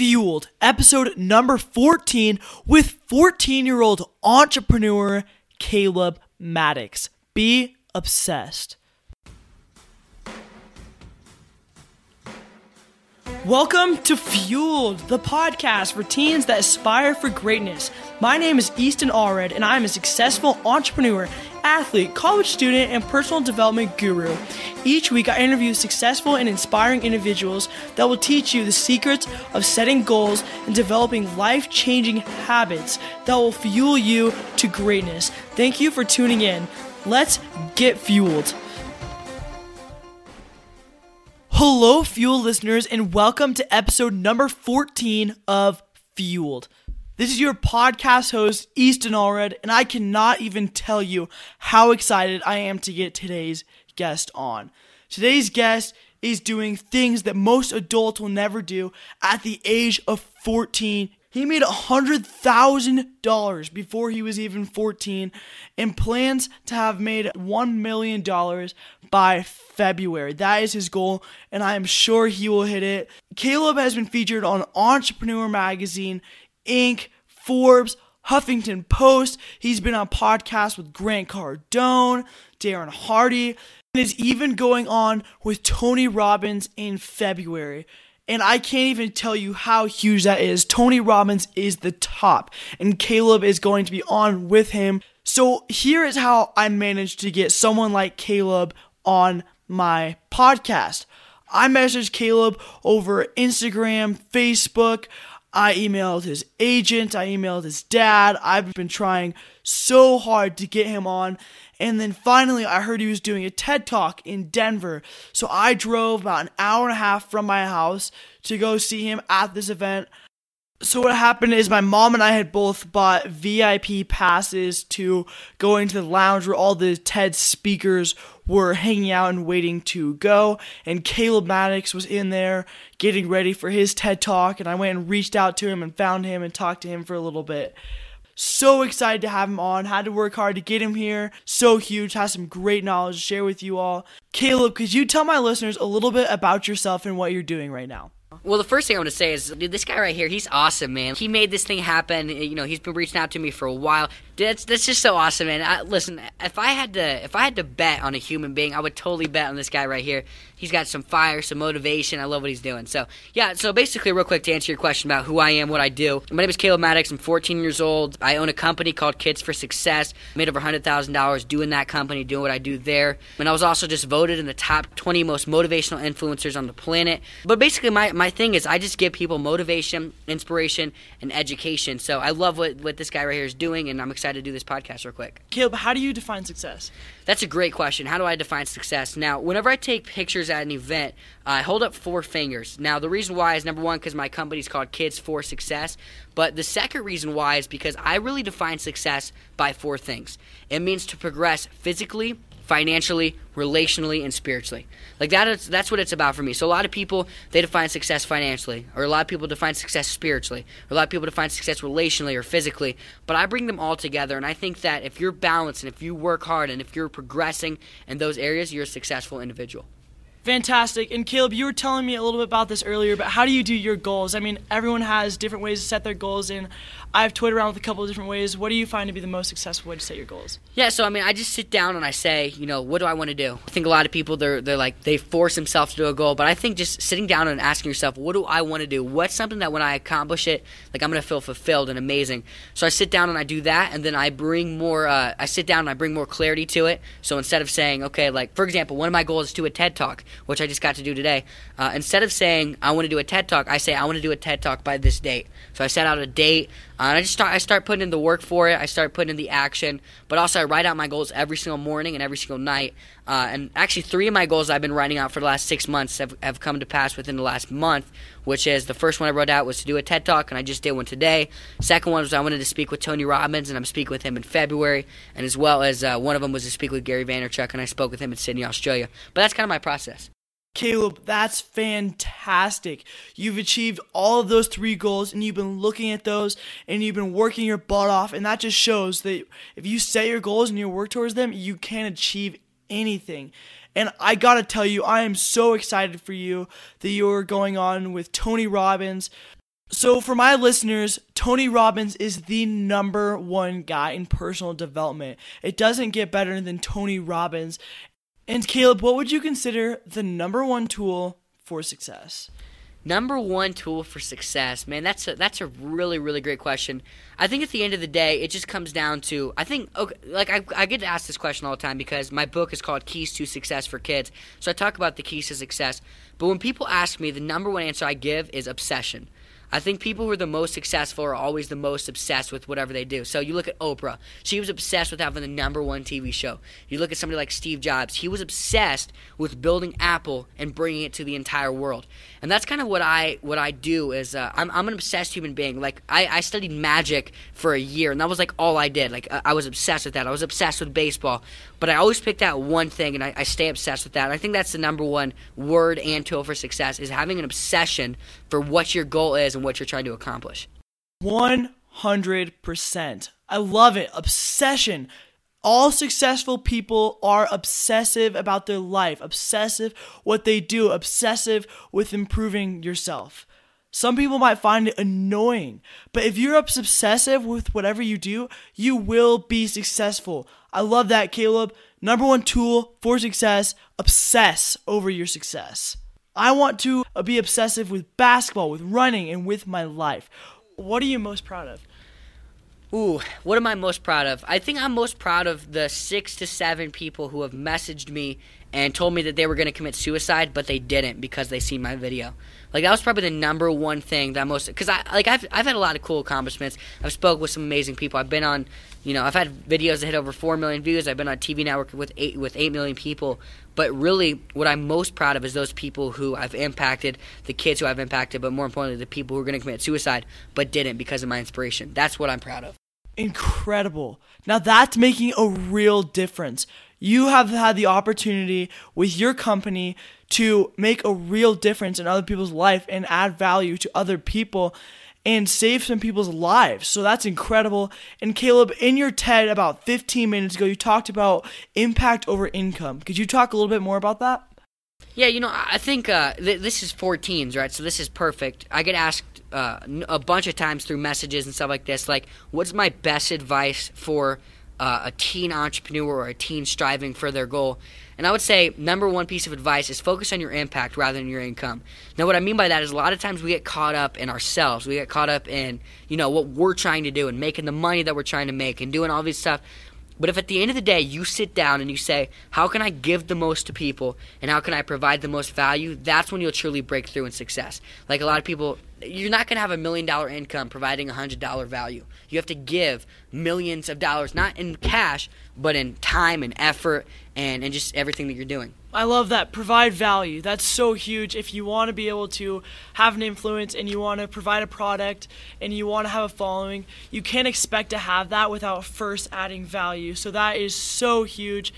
Fueled, episode number 14 with 14 year old entrepreneur Caleb Maddix. Be obsessed. Welcome to Fueled, the podcast for teens that aspire for greatness. My name is Easton Allred, and I am a successful entrepreneur, athlete, college student, and personal development guru. Each week, I interview successful and inspiring individuals that will teach you the secrets of setting goals and developing life changing habits that will fuel you to greatness. Thank you for tuning in. Let's get fueled. Hello, Fuel listeners, and welcome to episode number 14 of Fueled. This is your podcast host, Easton Allred, and I cannot even tell you how excited I am to get today's guest on. Today's guest is doing things that most adults will never do at the age of 14 he made $100,000 before he was even 14 and plans to have made $1 million by February. That is his goal, and I am sure he will hit it. Caleb has been featured on Entrepreneur Magazine, Inc., Forbes, Huffington Post. He's been on podcasts with Grant Cardone, Darren Hardy, and is even going on with Tony Robbins in February. And I can't even tell you how huge that is. Tony Robbins is the top, and Caleb is going to be on with him. So here is how I managed to get someone like Caleb on my podcast. I messaged Caleb over Instagram, Facebook. I emailed his agent. I emailed his dad. I've been trying so hard to get him on. And then finally, I heard he was doing a TED Talk in Denver. So I drove about an hour and a half from my house to go see him at this event. So what happened is my mom and I had both bought VIP passes to go into the lounge where all the TED speakers were hanging out and waiting to go. And Caleb Maddix was in there getting ready for his TED Talk. And I went and reached out to him and found him and talked to him for a little bit. So excited to have him on. Had to work hard to get him here. So huge. Has some great knowledge to share with you all. Caleb, could you tell my listeners a little bit about yourself and what you're doing right now? Well, the first thing I want to say is, dude, this guy right here, he's awesome, man. He made this thing happen. You know, he's been reaching out to me for a while. That's that's just so awesome, man. I, listen, if I had to if I had to bet on a human being, I would totally bet on this guy right here. He's got some fire, some motivation. I love what he's doing. So yeah, so basically, real quick to answer your question about who I am, what I do. My name is Caleb Maddix. I'm 14 years old. I own a company called Kids for Success. Made over hundred thousand dollars doing that company, doing what I do there. And I was also just voted in the top 20 most motivational influencers on the planet. But basically, my my thing is I just give people motivation, inspiration, and education. So I love what what this guy right here is doing, and I'm excited to do this podcast real quick. Caleb, how do you define success? That's a great question. How do I define success? Now, whenever I take pictures at an event, I hold up four fingers. Now, the reason why is number one, because my company is called Kids for Success. But the second reason why is because I really define success by four things it means to progress physically, financially, relationally, and spiritually. Like that is that's what it's about for me. So a lot of people they define success financially, or a lot of people define success spiritually, or a lot of people define success relationally or physically. But I bring them all together, and I think that if you're balanced and if you work hard and if you're progressing in those areas, you're a successful individual. Fantastic. And Caleb, you were telling me a little bit about this earlier, but how do you do your goals? I mean, everyone has different ways to set their goals, and I've toyed around with a couple of different ways. What do you find to be the most successful way to set your goals? Yeah, so I mean, I just sit down and I say, you know, what do I want to do? I think a lot of people they're they're like they force themselves to do a goal, but I think just sitting down and asking yourself, what do I want to do? What's something that when I accomplish it, like I'm gonna feel fulfilled and amazing. So I sit down and I do that, and then I bring more. Uh, I sit down and I bring more clarity to it. So instead of saying, okay, like for example, one of my goals is to a TED talk, which I just got to do today. Uh, instead of saying I want to do a TED talk, I say I want to do a TED talk by this date. So I set out a date, and I just start I start putting in the work for it. I start putting in the action, but also I write out my goals every single morning and every single night. Uh, and actually, three of my goals I've been writing out for the last six months have, have come to pass within the last month. Which is the first one I wrote out was to do a TED talk, and I just did one today. Second one was I wanted to speak with Tony Robbins, and I'm speaking with him in February. And as well as uh, one of them was to speak with Gary Vaynerchuk, and I spoke with him in Sydney, Australia. But that's kind of my process. Caleb, that's fantastic. You've achieved all of those three goals and you've been looking at those and you've been working your butt off. And that just shows that if you set your goals and you work towards them, you can achieve anything. And I gotta tell you, I am so excited for you that you're going on with Tony Robbins. So, for my listeners, Tony Robbins is the number one guy in personal development. It doesn't get better than Tony Robbins. And Caleb, what would you consider the number one tool for success? Number one tool for success, man. That's a that's a really really great question. I think at the end of the day, it just comes down to I think okay, like I I get asked this question all the time because my book is called Keys to Success for Kids. So I talk about the keys to success. But when people ask me, the number one answer I give is obsession. I think people who are the most successful are always the most obsessed with whatever they do. So you look at Oprah. She was obsessed with having the number one TV show. You look at somebody like Steve Jobs. He was obsessed with building Apple and bringing it to the entire world. And that's kind of what I what I do is uh, I'm, I'm an obsessed human being. Like I, I studied magic for a year, and that was like all I did. Like I, I was obsessed with that. I was obsessed with baseball, but I always pick that one thing, and I, I stay obsessed with that. And I think that's the number one word and tool for success is having an obsession for what your goal is and what you're trying to accomplish. 100%. I love it. Obsession. All successful people are obsessive about their life, obsessive what they do, obsessive with improving yourself. Some people might find it annoying, but if you're obsessive with whatever you do, you will be successful. I love that, Caleb. Number one tool for success obsess over your success. I want to be obsessive with basketball, with running, and with my life. What are you most proud of? Ooh, what am I most proud of? I think I'm most proud of the six to seven people who have messaged me and told me that they were going to commit suicide, but they didn't because they seen my video. Like that was probably the number one thing that most because I like I've I've had a lot of cool accomplishments. I've spoke with some amazing people. I've been on, you know, I've had videos that hit over four million views. I've been on TV network with eight with eight million people. But really, what I'm most proud of is those people who I've impacted, the kids who I've impacted, but more importantly, the people who are going to commit suicide but didn't because of my inspiration. That's what I'm proud of incredible. Now that's making a real difference. You have had the opportunity with your company to make a real difference in other people's life and add value to other people and save some people's lives. So that's incredible. And Caleb, in your TED about 15 minutes ago, you talked about impact over income. Could you talk a little bit more about that? Yeah, you know, I think uh, th- this is 14s, right? So this is perfect. I get asked uh, a bunch of times through messages and stuff like this, like, what's my best advice for uh, a teen entrepreneur or a teen striving for their goal? And I would say number one piece of advice is focus on your impact rather than your income. Now, what I mean by that is a lot of times we get caught up in ourselves. We get caught up in you know what we're trying to do and making the money that we're trying to make and doing all this stuff. But if at the end of the day you sit down and you say, How can I give the most to people and how can I provide the most value? That's when you'll truly break through in success. Like a lot of people, you're not going to have a million dollar income providing a hundred dollar value. You have to give millions of dollars, not in cash, but in time and effort and, and just everything that you're doing. I love that. Provide value. That's so huge. If you want to be able to have an influence and you want to provide a product and you want to have a following, you can't expect to have that without first adding value. So that is so huge.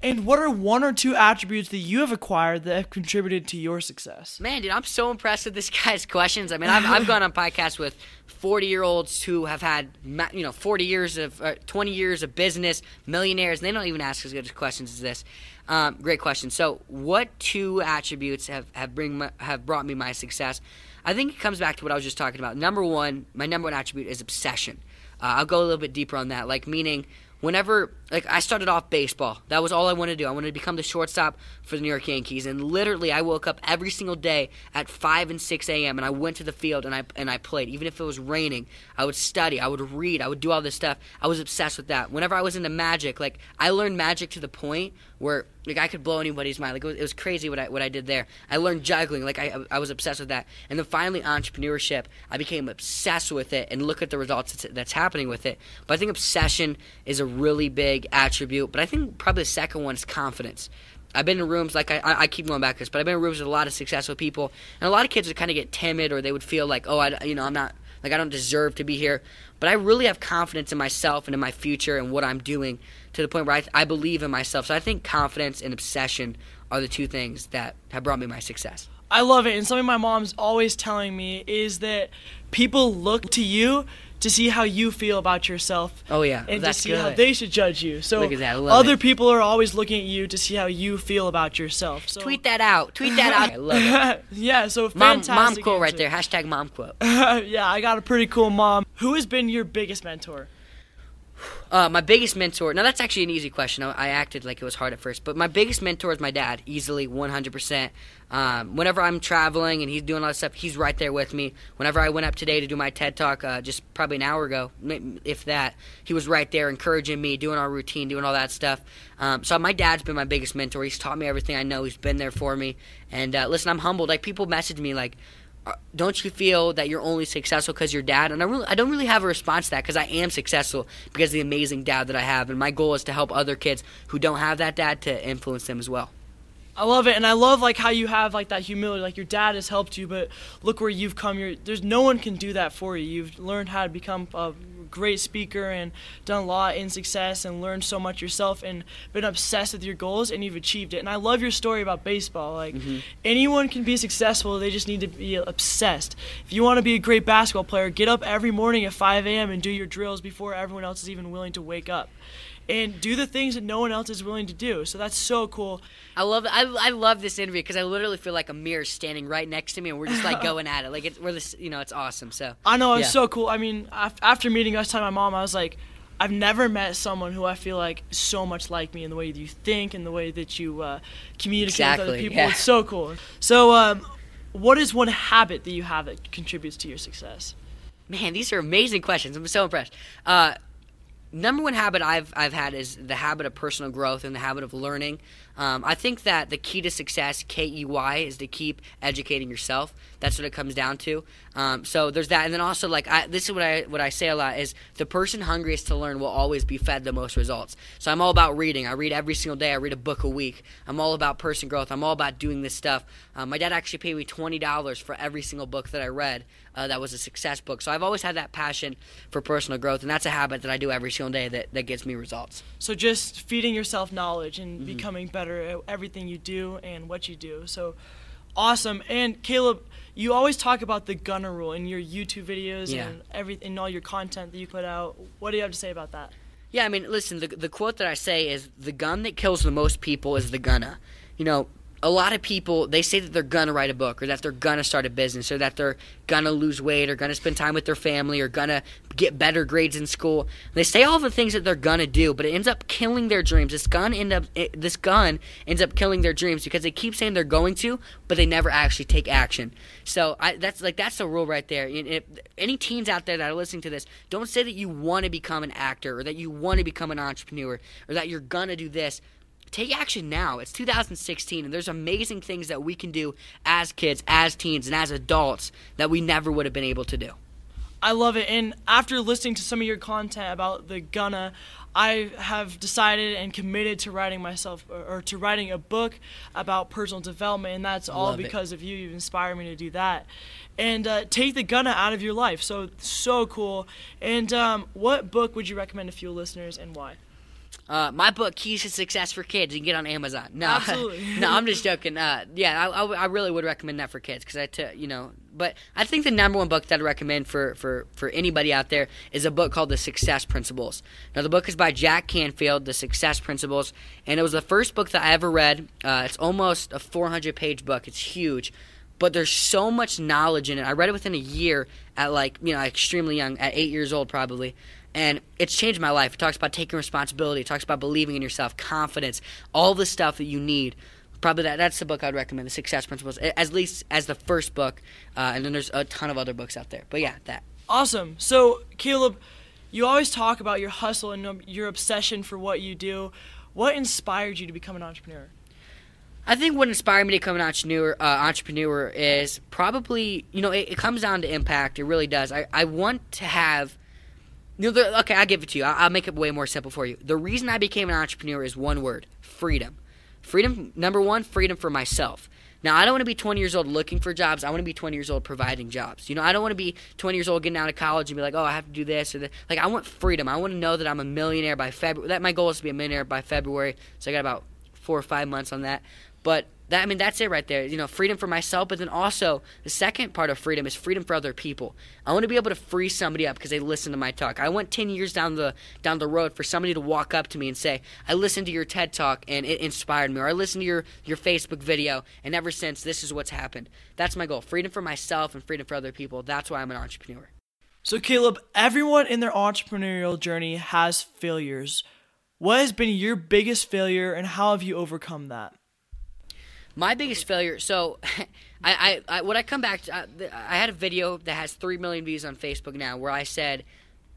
And what are one or two attributes that you have acquired that have contributed to your success? Man, dude, I'm so impressed with this guy's questions. I mean, I've, I've gone on podcasts with 40 year olds who have had, you know, 40 years of, uh, 20 years of business, millionaires, and they don't even ask as good questions as this. Um, great question. So, what two attributes have have bring my, have brought me my success? I think it comes back to what I was just talking about. Number one, my number one attribute is obsession. Uh, I'll go a little bit deeper on that. Like meaning, whenever like I started off baseball. That was all I wanted to do. I wanted to become the shortstop for the New York Yankees. And literally, I woke up every single day at five and six a.m. and I went to the field and I and I played. Even if it was raining, I would study. I would read. I would do all this stuff. I was obsessed with that. Whenever I was into magic, like I learned magic to the point where like I could blow anybody's mind. Like it was, it was crazy what I what I did there. I learned juggling. Like I I was obsessed with that. And then finally, entrepreneurship. I became obsessed with it. And look at the results that's, that's happening with it. But I think obsession is a really big attribute. But I think probably the second one is confidence. I've been in rooms like I, I keep going back to this, but I've been in rooms with a lot of successful people, and a lot of kids would kind of get timid, or they would feel like, oh, I, you know, I'm not like I don't deserve to be here. But I really have confidence in myself and in my future and what I'm doing to the point where I, I believe in myself. So I think confidence and obsession are the two things that have brought me my success. I love it, and something my mom's always telling me is that people look to you to see how you feel about yourself. Oh yeah, and that's to see good. how they should judge you. So Look at that, I love other it. people are always looking at you to see how you feel about yourself. So Tweet that out. Tweet that out. I love it. yeah, so Mom, fantastic mom quote right there. Hashtag mom quote. yeah, I got a pretty cool mom. Who has been your biggest mentor? Uh, my biggest mentor. Now that's actually an easy question. I, I acted like it was hard at first, but my biggest mentor is my dad. Easily, 100%. Um, whenever I'm traveling and he's doing all that stuff, he's right there with me. Whenever I went up today to do my TED talk, uh, just probably an hour ago, if that, he was right there encouraging me, doing our routine, doing all that stuff. Um, so my dad's been my biggest mentor. He's taught me everything I know. He's been there for me. And uh, listen, I'm humbled. Like people message me like. "Uh, Don't you feel that you're only successful because you're dad? And I really, I don't really have a response to that because I am successful because of the amazing dad that I have, and my goal is to help other kids who don't have that dad to influence them as well. I love it, and I love like how you have like that humility. Like your dad has helped you, but look where you've come. You're, there's no one can do that for you. You've learned how to become a great speaker and done a lot in success and learned so much yourself and been obsessed with your goals and you've achieved it. And I love your story about baseball. Like mm-hmm. anyone can be successful. They just need to be obsessed. If you want to be a great basketball player, get up every morning at 5 a.m. and do your drills before everyone else is even willing to wake up. And do the things that no one else is willing to do. So that's so cool. I love I, I love this interview because I literally feel like a mirror standing right next to me, and we're just like going at it. Like it's we're this, you know, it's awesome. So I know it's Yeah. so cool. I mean, after meeting us, telling my mom, I was like, I've never met someone who I feel like so much like me in the way that you think and the way that you uh, communicate with other people. yeah. It's so cool. So, um, what is one habit that you have that contributes to your success? Man, these are amazing questions. I'm so impressed. Uh, number one habit I've I've had is the habit of personal growth and the habit of learning. Um, I think that the key to success, K E Y, is to keep educating yourself. That's what it comes down to. Um, so there's that, and then also like I, this is what I what I say a lot is the person hungriest to learn will always be fed the most results. So I'm all about reading. I read every single day. I read a book a week. I'm all about person growth. I'm all about doing this stuff. Um, my dad actually paid me twenty dollars for every single book that I read. Uh, that was a success book. So I've always had that passion for personal growth, and that's a habit that I do every single day that, that gets me results. So just feeding yourself knowledge and Mm-hmm. becoming better at uh, everything you do and what you do. So awesome. And Caleb, you always talk about the gunna rule in your YouTube videos Yeah. and every in all your content that you put out. What do you have to say about that? Yeah, I mean, listen, the, the quote that I say is the gun that kills the most people is the gunna. You know, a lot of people, they say that they're gonna write a book or that they're gonna start a business or that they're gonna lose weight or gonna spend time with their family or gonna get better grades in school. They say all the things that they're gonna do, but it ends up killing their dreams. This gun end up it, this gun ends up killing their dreams because they keep saying they're going to, but they never actually take action. So I, that's like that's the rule right there. Any teens out there that are listening to this, don't say that you want to become an actor or that you want to become an entrepreneur or that you're gonna do this. Take action now. It's 2016, and there's amazing things that we can do as kids, as teens, and as adults that we never would have been able to do. I love it. And after listening to some of your content about the Gunna, I have decided and committed to writing myself or, to writing a book about personal development, and that's all Love it. because of you. You've inspired me to do that. And uh, take the Gunna out of your life. So so cool. And um, what book would you recommend to Fuel listeners, and why? Uh, my book, Keys to Success for Kids, you can get on Amazon. No, Absolutely. no, I'm just joking. Uh, yeah, I, I, I really would recommend that for kids because I, t- you know, but I think the number one book that I recommend for, for, for anybody out there is a book called The Success Principles. Now, the book is by Jack Canfield, The Success Principles, and it was the first book that I ever read. Uh, it's almost a 400 page book. It's huge, but there's so much knowledge in it. I read it within a year at like you know extremely young, at eight years old probably and it's changed my life. It talks about taking responsibility. It talks about believing in yourself, confidence, all the stuff that you need. Probably that. That's the book I'd recommend, The Success Principles, at least as the first book. Uh, and then there's a ton of other books out there. But yeah, that. Awesome. So, Caleb, you always talk about your hustle and um, your obsession for what you do. What inspired you to become an entrepreneur? I think what inspired me to become an entrepreneur, uh, entrepreneur is probably you know it, it comes down to impact. It really does. I, I want to have. You know, okay, I'll give it to you. I'll, I'll make it way more simple for you. The reason I became an entrepreneur is one word: freedom. Freedom. Number one, freedom for myself. Now, I don't want to be 20 years old looking for jobs. I want to be 20 years old providing jobs. You know, I don't want to be 20 years old getting out of college and be like, oh, I have to do this or that. Like, I want freedom. I want to know that I'm a millionaire by February. That my goal is to be a millionaire by February. So I got about four or five months on that. But that I mean that's it right there. You know, freedom for myself, but then also the second part of freedom is freedom for other people. I want to be able to free somebody up because they listen to my talk. I went 10 years down the down the road for somebody to walk up to me and say, "I listened to your TED talk and it inspired me," or "I listened to your your Facebook video and ever since this is what's happened." That's my goal. Freedom for myself and freedom for other people. That's why I'm an entrepreneur. So Caleb, everyone in their entrepreneurial journey has failures. What has been your biggest failure and how have you overcome that? My biggest failure. So, I, I, I when I come back, to, uh, I had a video that has three million views on Facebook now, where I said.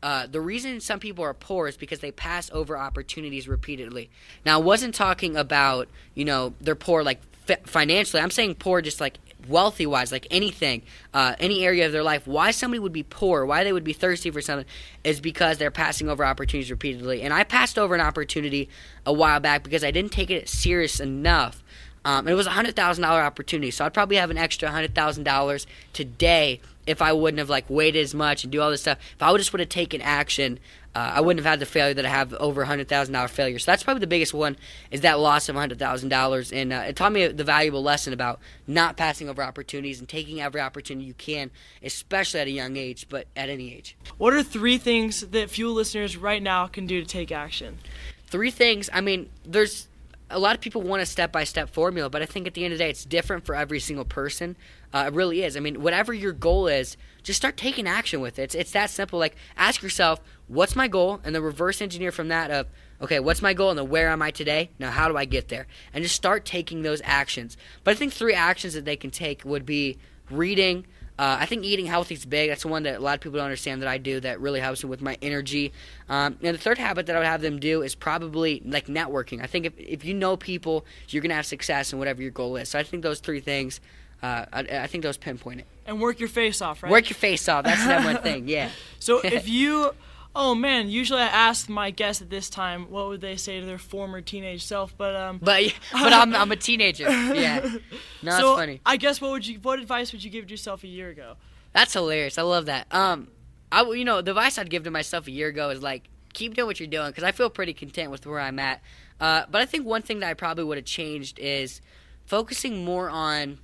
Uh, the reason some people are poor is because they pass over opportunities repeatedly. Now, I wasn't talking about, you know, they're poor like financially. I'm saying poor just like wealthy wise, like anything, uh, any area of their life, why somebody would be poor, why they would be thirsty for something, is because they're passing over opportunities repeatedly. And I passed over an opportunity a while back because I didn't take it serious enough um, it was a hundred thousand dollar opportunity, so I'd probably have an extra hundred thousand dollars today if I wouldn't have like waited as much and do all this stuff. If I would just would have taken action, uh, I wouldn't have had the failure that I have over a hundred thousand dollar failure. So that's probably the biggest one is that loss of hundred thousand dollars, and uh, it taught me the valuable lesson about not passing over opportunities and taking every opportunity you can, especially at a young age, but at any age. What are three things that Fuel listeners right now can do to take action? Three things. I mean, there's a lot of people want a step by step formula, but I think at the end of the day, it's different for every single person. Uh, it really is. I mean, whatever your goal is, just start taking action with it. It's, it's that simple. Like, ask yourself, what's my goal? And then reverse engineer from that of, okay, what's my goal? And then where am I today? Now, how do I get there? And just start taking those actions. But I think three actions that they can take would be reading, uh, I think eating healthy is big. That's the one that a lot of people don't understand that I do that really helps me with my energy. Um, and the third habit that I would have them do is probably like networking. I think if, if you know people, you're going to have success in whatever your goal is. So I think those three things, uh, I, I, think those pinpoint it. And work your face off, right? Work your face off. That's the one thing, yeah. So if you oh man, usually I ask my guests at this time what would they say to their former teenage self, but um. But but I'm I'm a teenager. Yeah. No, so funny. I guess what would you what advice would you give yourself a year ago? That's hilarious. I love that. Um, I you know the advice I'd give to myself a year ago is like keep doing what you're doing because I feel pretty content with where I'm at. Uh, but I think one thing that I probably would have changed is focusing more on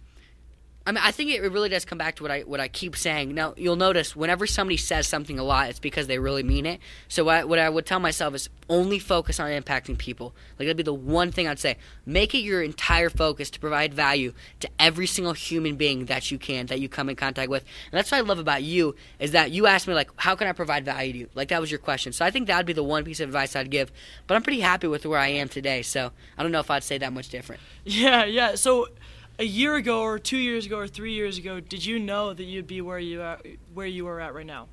I mean, I think it really does come back to what I what I keep saying. Now, you'll notice whenever somebody says something a lot, it's because they really mean it. So what, what I would tell myself is only focus on impacting people. Like that'd be the one thing I'd say. Make it your entire focus to provide value to every single human being that you can that you come in contact with. And that's what I love about you is that you asked me like, how can I provide value to you? Like that was your question. So I think that'd be the one piece of advice I'd give. But I'm pretty happy with where I am today. So I don't know if I'd say that much different. Yeah, yeah. So a year ago or two years ago or three years ago, did you know that you'd be where you are, where you are at right now?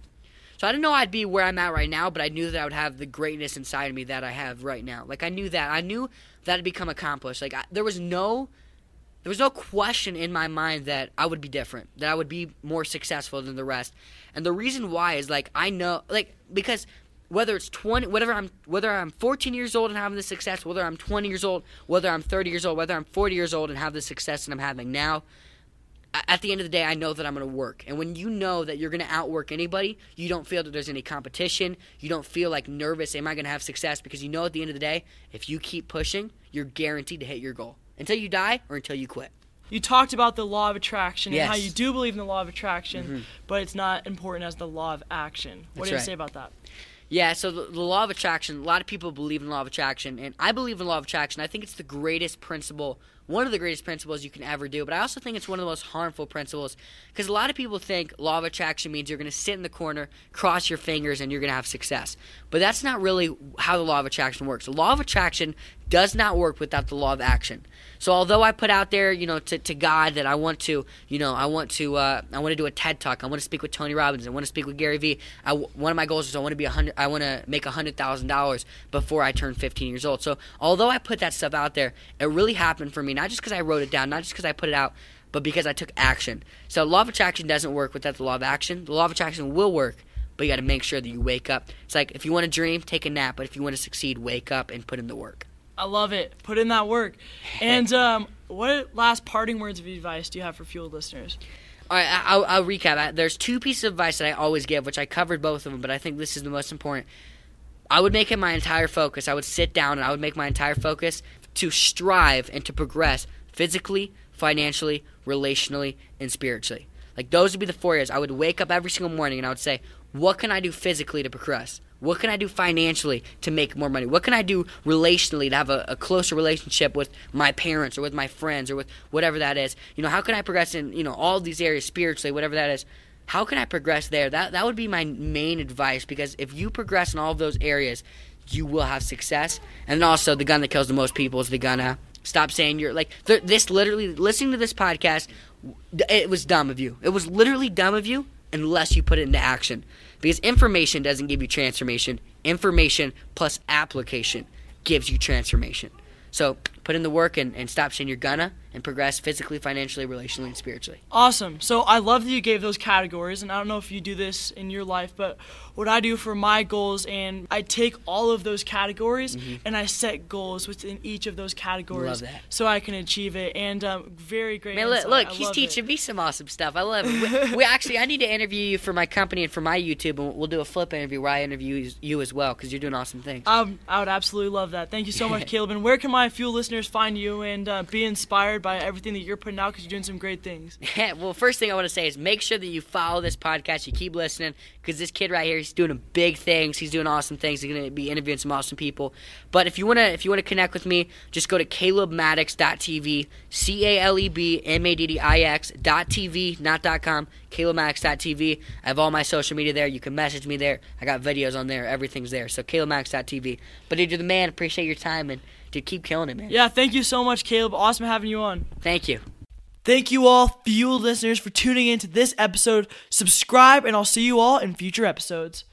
So I didn't know I'd be where I'm at right now, but I knew that I would have the greatness inside of me that I have right now. Like I knew that. I knew that i'd become accomplished. Like I, there was no there was no question in my mind that I would be different, that I would be more successful than the rest. And the reason why is like I know like because whether it's 20 whatever I'm whether I'm 14 years old and having the success, whether I'm 20 years old, whether I'm 30 years old, whether I'm 40 years old and have the success that I'm having now, at the end of the day, I know that I'm going to work. And when you know that you're going to outwork anybody, you don't feel that there's any competition. You don't feel like nervous, am I going to have success? Because you know at the end of the day, if you keep pushing, you're guaranteed to hit your goal until you die or until you quit. You talked about the law of attraction yes. and how you do believe in the law of attraction, mm-hmm. but it's not important as the law of action. What That's do you right. say about that? Yeah, so the, the, law of attraction, a lot of people believe in law of attraction, and I believe in law of attraction. I think it's the greatest principle one of the greatest principles you can ever do. But I also think it's one of the most harmful principles because a lot of people think law of attraction means you're going to sit in the corner, cross your fingers, and you're going to have success. But that's not really how the law of attraction works. The law of attraction does not work without the law of action. So although I put out there, you know, to, to God that I want to, you know, I want to, uh, I want to do a TED talk. I want to speak with Tony Robbins. I want to speak with Gary Vee. I, one of my goals is I want to be a hundred. I want to make a hundred thousand dollars before I turn 15 years old. So although I put that stuff out there, it really happened for me. Not just because I wrote it down, not just because I put it out, but because I took action. So law of attraction doesn't work without the law of action. The law of attraction will work but you got to make sure that you wake up. It's like if you want to dream, take a nap, but if you want to succeed, wake up and put in the work. I love it. Put in that work. And um, what last parting words of advice do you have for Fueled listeners? All right, I'll, I'll recap. There's two pieces of advice that I always give, which I covered both of them, but I think this is the most important. I would make it my entire focus. I would sit down and I would make my entire focus to strive and to progress physically, financially, relationally, and spiritually. Like those would be the four areas. I would wake up every single morning and I would say, what can I do physically to progress? What can I do financially to make more money? What can I do relationally to have a, a, closer relationship with my parents or with my friends or with whatever that is? You know, how can I progress in, you know, all these areas spiritually, whatever that is? How can I progress there? That that would be my main advice because if you progress in all of those areas, you will have success. And also the gun that kills the most people is the gun. Stop saying you're like th- this. Literally, listening to this podcast, it was dumb of you. It was literally dumb of you unless you put it into action. Because information doesn't give you transformation. Information plus application gives you transformation. So put in the work and, and stop saying you're gonna and progress physically, financially, relationally, and spiritually. Awesome. So I love that you gave those categories, and I don't know if you do this in your life, but what I do for my goals, and I take all of those categories mm-hmm. and I set goals within each of those categories so I can achieve it. And um, very great. Man, look, he's teaching it. me some awesome stuff. I love it. We, we, actually, I need to interview you for my company and for my YouTube, and we'll do a flip interview where I interview you as well because you're doing awesome things. Um, I would absolutely love that. Thank you so much, Caleb. And where can my Fuel listeners find you and uh, be inspired by everything that you're putting out because you're doing some great things. well, first thing I want to say is make sure that you follow this podcast. You keep listening because this kid right here, he's doing big things. He's doing awesome things. He's going to be interviewing some awesome people. But if you want to, if you want to connect with me, just go to CalebMaddix.tv, C A L E B M A D D I X dot TV, not dot com. CalebMaddix.tv. I have all my social media there. You can message me there. I got videos on there. Everything's there. So CalebMaddix.tv. But dude, you're the man. Appreciate your time and Dude, keep killing it, man. Yeah, thank you so much, Caleb. Awesome having you on. Thank you. Thank you all, Fuel listeners, for tuning in to this episode. Subscribe, and I'll see you all in future episodes.